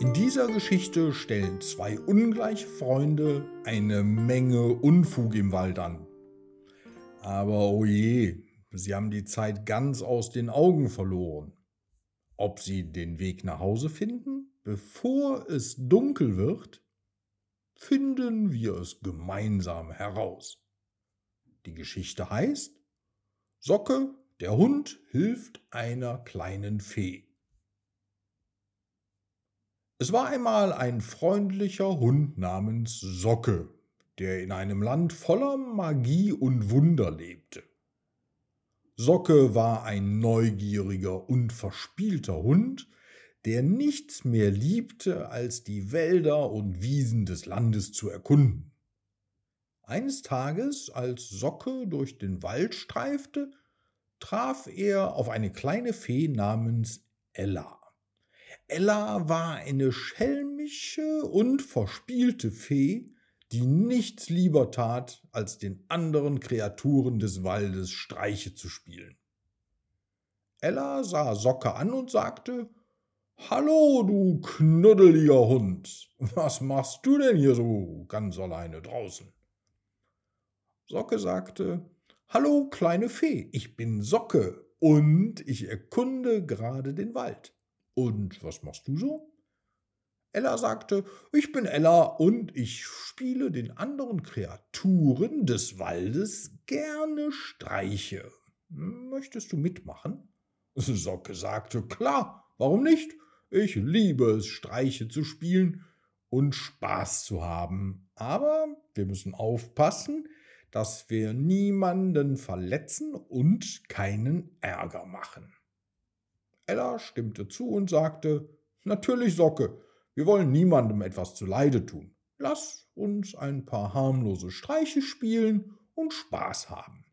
In dieser Geschichte stellen zwei ungleiche Freunde eine Menge Unfug im Wald an. Aber oje, sie haben die Zeit ganz aus den Augen verloren. Ob sie den Weg nach Hause finden, bevor es dunkel wird, finden wir es gemeinsam heraus. Die Geschichte heißt Socke, der Hund hilft einer kleinen Fee. Es war einmal ein freundlicher Hund namens Socke, der in einem Land voller Magie und Wunder lebte. Socke war ein neugieriger und verspielter Hund, der nichts mehr liebte, als die Wälder und Wiesen des Landes zu erkunden. Eines Tages, als Socke durch den Wald streifte, traf er auf eine kleine Fee namens Ella. Ella war eine schelmische und verspielte Fee, die nichts lieber tat, als den anderen Kreaturen des Waldes Streiche zu spielen. Ella sah Socke an und sagte, Hallo, du knuddeliger Hund, was machst du denn hier so ganz alleine draußen? Socke sagte, Hallo, kleine Fee, ich bin Socke und ich erkunde gerade den Wald. Und was machst du so? Ella sagte, ich bin Ella und ich spiele den anderen Kreaturen des Waldes gerne Streiche. Möchtest du mitmachen? Socke sagte, klar, warum nicht? Ich liebe es, Streiche zu spielen und Spaß zu haben. Aber wir müssen aufpassen, dass wir niemanden verletzen und keinen Ärger machen. Ella stimmte zu und sagte, Natürlich, Socke, wir wollen niemandem etwas zuleide tun. Lass uns ein paar harmlose Streiche spielen und Spaß haben.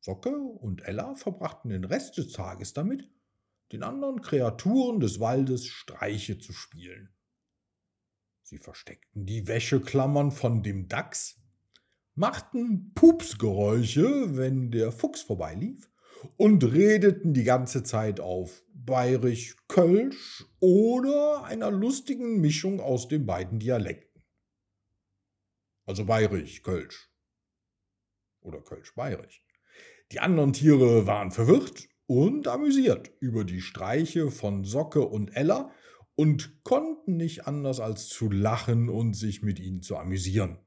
Socke und Ella verbrachten den Rest des Tages damit, den anderen Kreaturen des Waldes Streiche zu spielen. Sie versteckten die Wäscheklammern von dem Dachs, machten Pupsgeräusche, wenn der Fuchs vorbeilief, und redeten die ganze Zeit auf bayerisch Kölsch oder einer lustigen Mischung aus den beiden Dialekten. Also bayerisch Kölsch oder Kölsch bayerisch. Die anderen Tiere waren verwirrt und amüsiert über die Streiche von Socke und Ella und konnten nicht anders als zu lachen und sich mit ihnen zu amüsieren.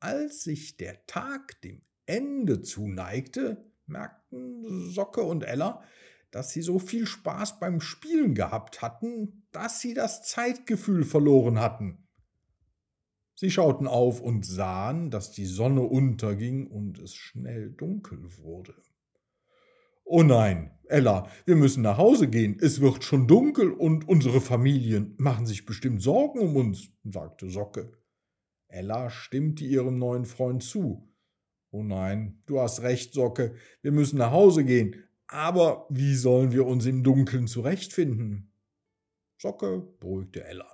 Als sich der Tag dem Ende zuneigte, merkten Socke und Ella, dass sie so viel Spaß beim Spielen gehabt hatten, dass sie das Zeitgefühl verloren hatten. Sie schauten auf und sahen, dass die Sonne unterging und es schnell dunkel wurde. Oh nein, Ella, wir müssen nach Hause gehen, es wird schon dunkel und unsere Familien machen sich bestimmt Sorgen um uns, sagte Socke. Ella stimmte ihrem neuen Freund zu. Oh nein, du hast recht, Socke, wir müssen nach Hause gehen. Aber wie sollen wir uns im Dunkeln zurechtfinden? Socke beruhigte Ella.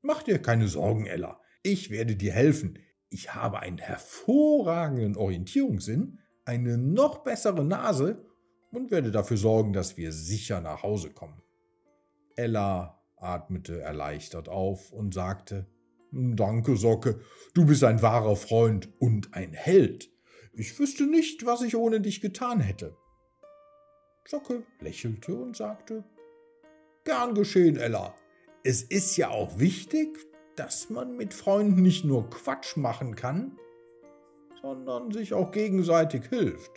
Mach dir keine Sorgen, Ella. Ich werde dir helfen. Ich habe einen hervorragenden Orientierungssinn, eine noch bessere Nase und werde dafür sorgen, dass wir sicher nach Hause kommen. Ella atmete erleichtert auf und sagte, Danke, Socke, du bist ein wahrer Freund und ein Held. Ich wüsste nicht, was ich ohne dich getan hätte. Socke lächelte und sagte, Gern geschehen, Ella. Es ist ja auch wichtig, dass man mit Freunden nicht nur Quatsch machen kann, sondern sich auch gegenseitig hilft.